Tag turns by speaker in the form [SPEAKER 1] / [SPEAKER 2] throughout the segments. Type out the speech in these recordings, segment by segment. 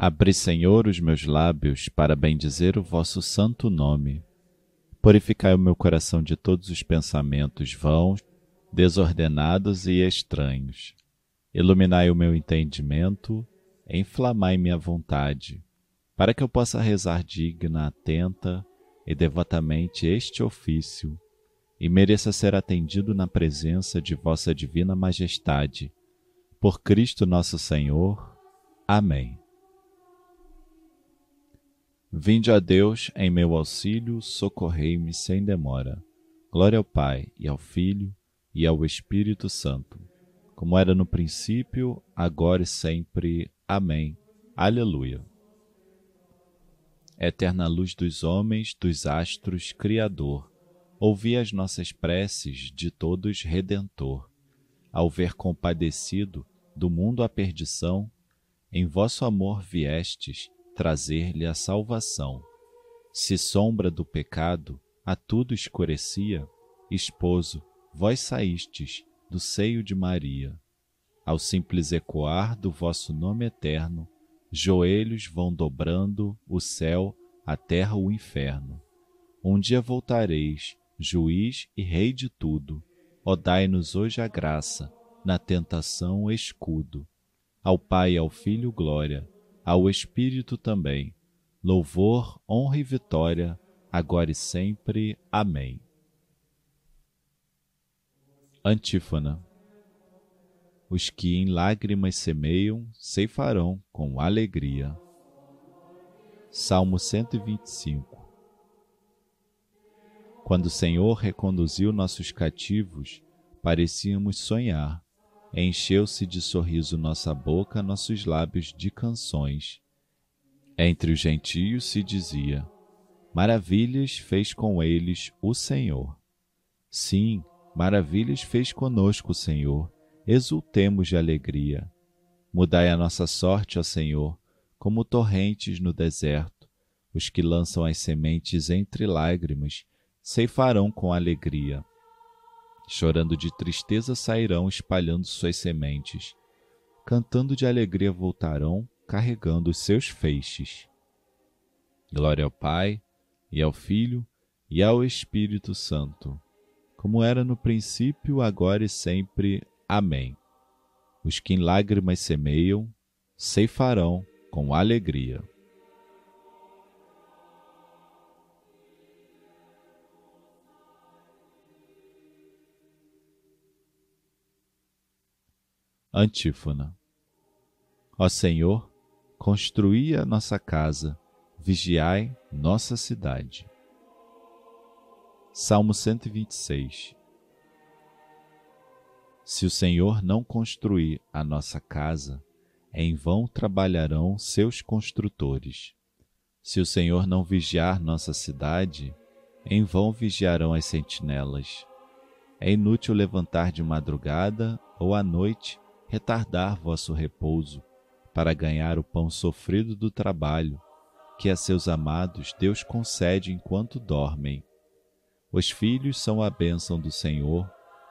[SPEAKER 1] Abri, Senhor, os meus lábios para bendizer o vosso santo nome. Purificai o meu coração de todos os pensamentos vãos, desordenados e estranhos. Iluminai o meu entendimento, inflamai minha vontade, para que eu possa rezar digna, atenta e devotamente este ofício, e mereça ser atendido na presença de vossa divina majestade. Por Cristo nosso Senhor. Amém. Vinde a Deus em meu auxílio, socorrei-me sem demora. Glória ao Pai, e ao Filho, e ao Espírito Santo, como era no princípio, agora e sempre. Amém. Aleluia. Eterna luz dos homens, dos astros, Criador, ouvi as nossas preces de todos Redentor. Ao ver compadecido do mundo a perdição, em vosso amor viestes trazer-lhe a salvação. Se sombra do pecado a tudo escurecia, esposo, vós saístes do seio de Maria. Ao simples ecoar do vosso nome eterno, joelhos vão dobrando o céu, a terra, o inferno. Um dia voltareis, juiz e rei de tudo, ó dai-nos hoje a graça, na tentação escudo. Ao Pai e ao Filho glória, ao Espírito também. Louvor, honra e vitória, agora e sempre. Amém. Antífona. Os que em lágrimas semeiam, ceifarão com alegria. Salmo 125 Quando o Senhor reconduziu nossos cativos, parecíamos sonhar Encheu-se de sorriso nossa boca, nossos lábios de canções. Entre os gentios se dizia: Maravilhas fez com eles o Senhor. Sim, maravilhas fez conosco o Senhor. Exultemos de alegria. Mudai a nossa sorte, ó Senhor, como torrentes no deserto. Os que lançam as sementes entre lágrimas ceifarão com alegria chorando de tristeza sairão espalhando suas sementes, cantando de alegria voltarão, carregando os seus feixes. Glória ao Pai, e ao Filho, e ao Espírito Santo, como era no princípio, agora e sempre. Amém. Os que em lágrimas semeiam, ceifarão com alegria. Antífona. Ó Senhor, construí a nossa casa, vigiai nossa cidade. Salmo 126 Se o Senhor não construir a nossa casa, em vão trabalharão seus construtores. Se o Senhor não vigiar nossa cidade, em vão vigiarão as sentinelas. É inútil levantar de madrugada ou à noite retardar vosso repouso, para ganhar o pão sofrido do trabalho, que a seus amados Deus concede enquanto dormem. Os filhos são a bênção do Senhor,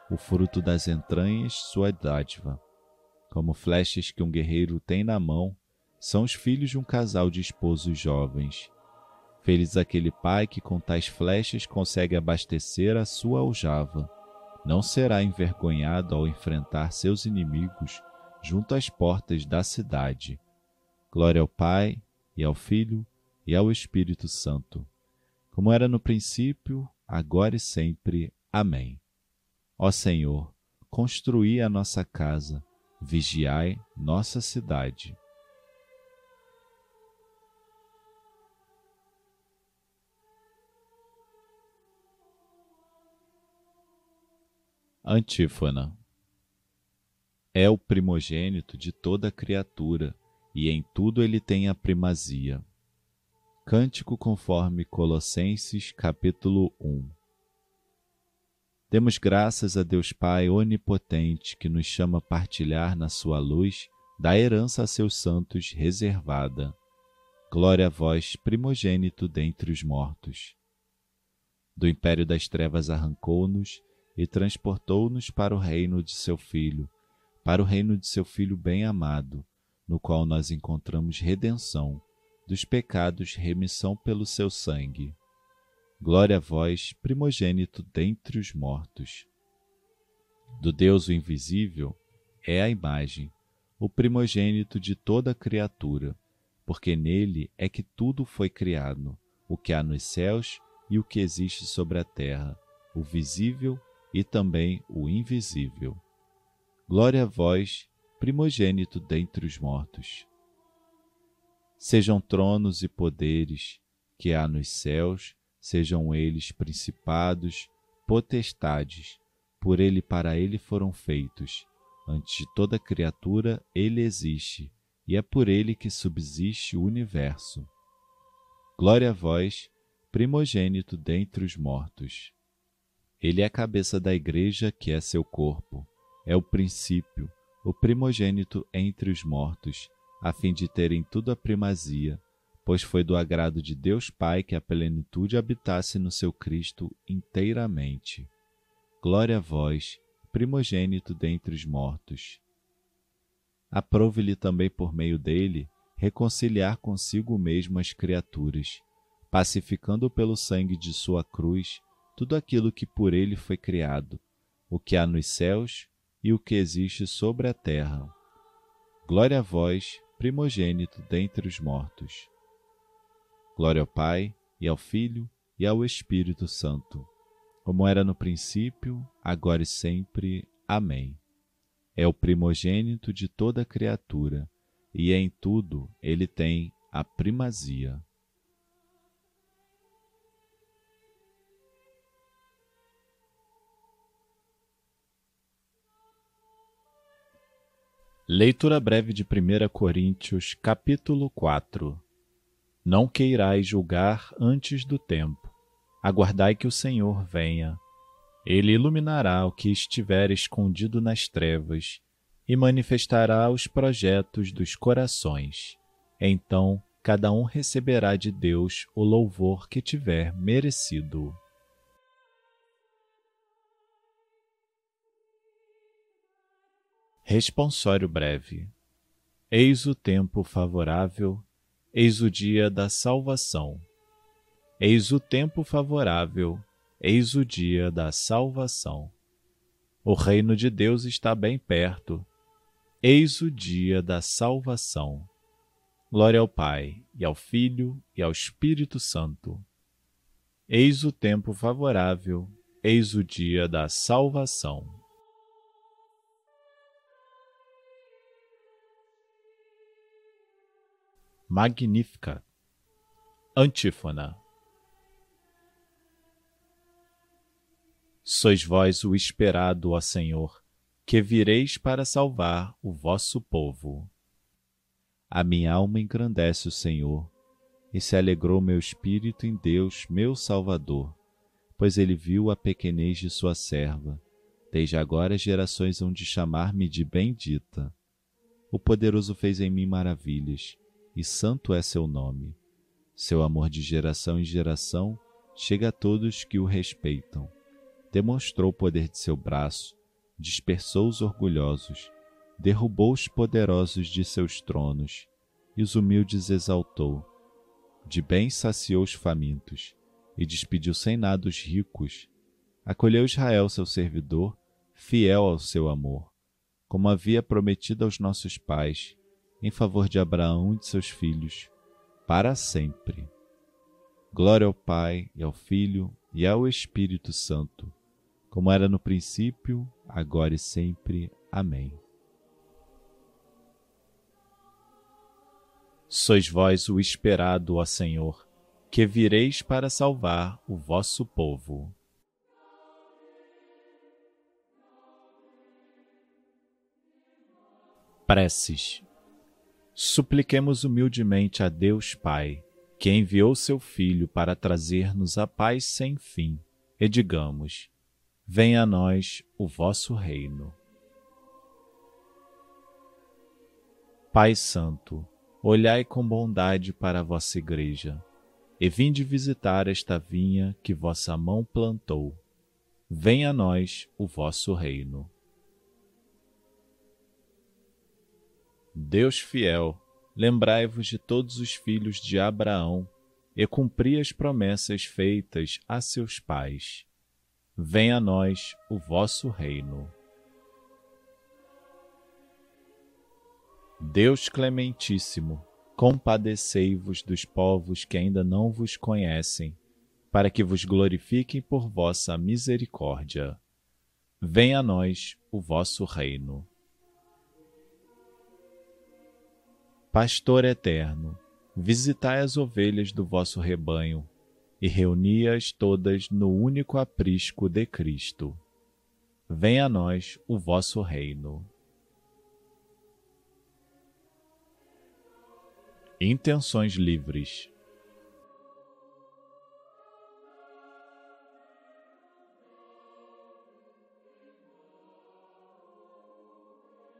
[SPEAKER 1] o fruto das entranhas, sua dádiva. Como flechas que um guerreiro tem na mão, são os filhos de um casal de esposos jovens. Feliz aquele pai que com tais flechas consegue abastecer a sua aljava não será envergonhado ao enfrentar seus inimigos junto às portas da cidade. Glória ao Pai, e ao Filho, e ao Espírito Santo, como era no princípio, agora e sempre. Amém. Ó Senhor, construí a nossa casa, vigiai nossa cidade. Antífona. É o primogênito de toda criatura, e em tudo ele tem a primazia. Cântico conforme Colossenses capítulo 1. Demos graças a Deus Pai onipotente que nos chama a partilhar na sua luz da herança a seus santos reservada. Glória a vós, primogênito dentre os mortos. Do império das trevas arrancou-nos e transportou-nos para o reino de seu Filho, para o reino de seu Filho bem amado, no qual nós encontramos redenção dos pecados, remissão pelo seu sangue. Glória a vós, primogênito dentre os mortos. Do Deus o invisível é a imagem, o primogênito de toda criatura, porque nele é que tudo foi criado, o que há nos céus e o que existe sobre a terra, o visível e também o invisível. Glória a vós, primogênito dentre os mortos. Sejam tronos e poderes que há nos céus, sejam eles principados, potestades, por ele para ele foram feitos. Antes de toda criatura, ele existe, e é por ele que subsiste o universo. Glória a vós, primogênito dentre os mortos. Ele é a cabeça da igreja, que é seu corpo, é o princípio, o primogênito entre os mortos, a fim de terem tudo a primazia, pois foi do agrado de Deus Pai que a plenitude habitasse no seu Cristo inteiramente. Glória a vós, primogênito dentre os mortos. Aprove-lhe também por meio dele reconciliar consigo mesmo as criaturas, pacificando pelo sangue de sua cruz tudo aquilo que por ele foi criado, o que há nos céus e o que existe sobre a terra. Glória a vós, primogênito dentre os mortos. Glória ao Pai, e ao Filho, e ao Espírito Santo, como era no princípio, agora e sempre. Amém. É o primogênito de toda criatura, e em tudo ele tem a primazia. Leitura breve de 1 Coríntios, capítulo 4 Não queirais julgar antes do tempo. Aguardai que o Senhor venha. Ele iluminará o que estiver escondido nas trevas e manifestará os projetos dos corações. Então, cada um receberá de Deus o louvor que tiver merecido. Responsório breve. Eis o tempo favorável, eis o dia da salvação. Eis o tempo favorável, eis o dia da salvação. O reino de Deus está bem perto, eis o dia da salvação. Glória ao Pai, e ao Filho, e ao Espírito Santo. Eis o tempo favorável, eis o dia da salvação. Magnífica. Antífona. Sois vós o esperado, ó Senhor, que vireis para salvar o vosso povo. A minha alma engrandece o Senhor, e se alegrou meu espírito em Deus, meu Salvador, pois ele viu a pequenez de sua serva. Desde agora gerações hão de chamar-me de bendita. O poderoso fez em mim maravilhas e santo é seu nome. Seu amor de geração em geração chega a todos que o respeitam. Demonstrou o poder de seu braço, dispersou os orgulhosos, derrubou os poderosos de seus tronos e os humildes exaltou. De bem saciou os famintos e despediu sem nada os ricos. Acolheu Israel, seu servidor, fiel ao seu amor, como havia prometido aos nossos pais em favor de Abraão e de seus filhos, para sempre. Glória ao Pai, e ao Filho, e ao Espírito Santo, como era no princípio, agora e sempre. Amém. Sois vós o esperado, ó Senhor, que vireis para salvar o vosso povo. Preces Supliquemos humildemente a Deus Pai, que enviou seu Filho para trazer-nos a paz sem fim, e digamos: Venha a nós o vosso reino. Pai Santo, olhai com bondade para a vossa Igreja, e vinde visitar esta vinha que vossa mão plantou. Venha a nós o vosso reino. Deus fiel, lembrai-vos de todos os filhos de Abraão e cumpri as promessas feitas a seus pais. Venha a nós o vosso reino. Deus Clementíssimo, compadecei-vos dos povos que ainda não vos conhecem, para que vos glorifiquem por vossa misericórdia. Venha a nós o vosso reino. Pastor eterno, visitai as ovelhas do vosso rebanho e reuni-as todas no único aprisco de Cristo. Venha a nós o vosso reino. Intenções livres.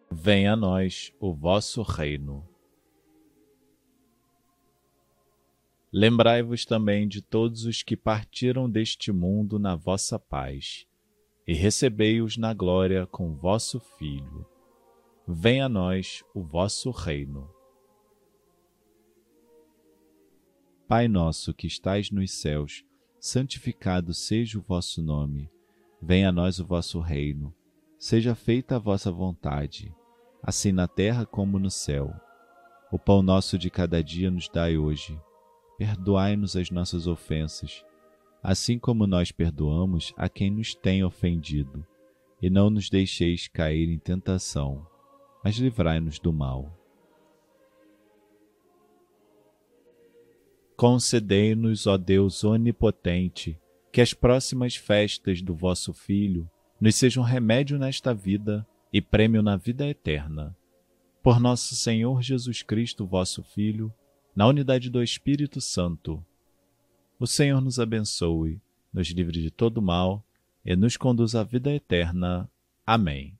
[SPEAKER 1] Venha a nós o vosso reino. Lembrai-vos também de todos os que partiram deste mundo na vossa paz, e recebei-os na glória com vosso Filho. Venha a nós o vosso reino. Pai nosso que estais nos céus, santificado seja o vosso nome. Venha a nós o vosso reino. Seja feita a vossa vontade, assim na terra como no céu. O pão nosso de cada dia nos dai hoje. Perdoai-nos as nossas ofensas, assim como nós perdoamos a quem nos tem ofendido. E não nos deixeis cair em tentação, mas livrai-nos do mal. Concedei-nos, ó Deus onipotente, que as próximas festas do vosso Filho nos sejam remédio nesta vida e prêmio na vida eterna. Por nosso Senhor Jesus Cristo, vosso Filho, na unidade do Espírito Santo. O Senhor nos abençoe, nos livre de todo mal e nos conduz à vida eterna. Amém.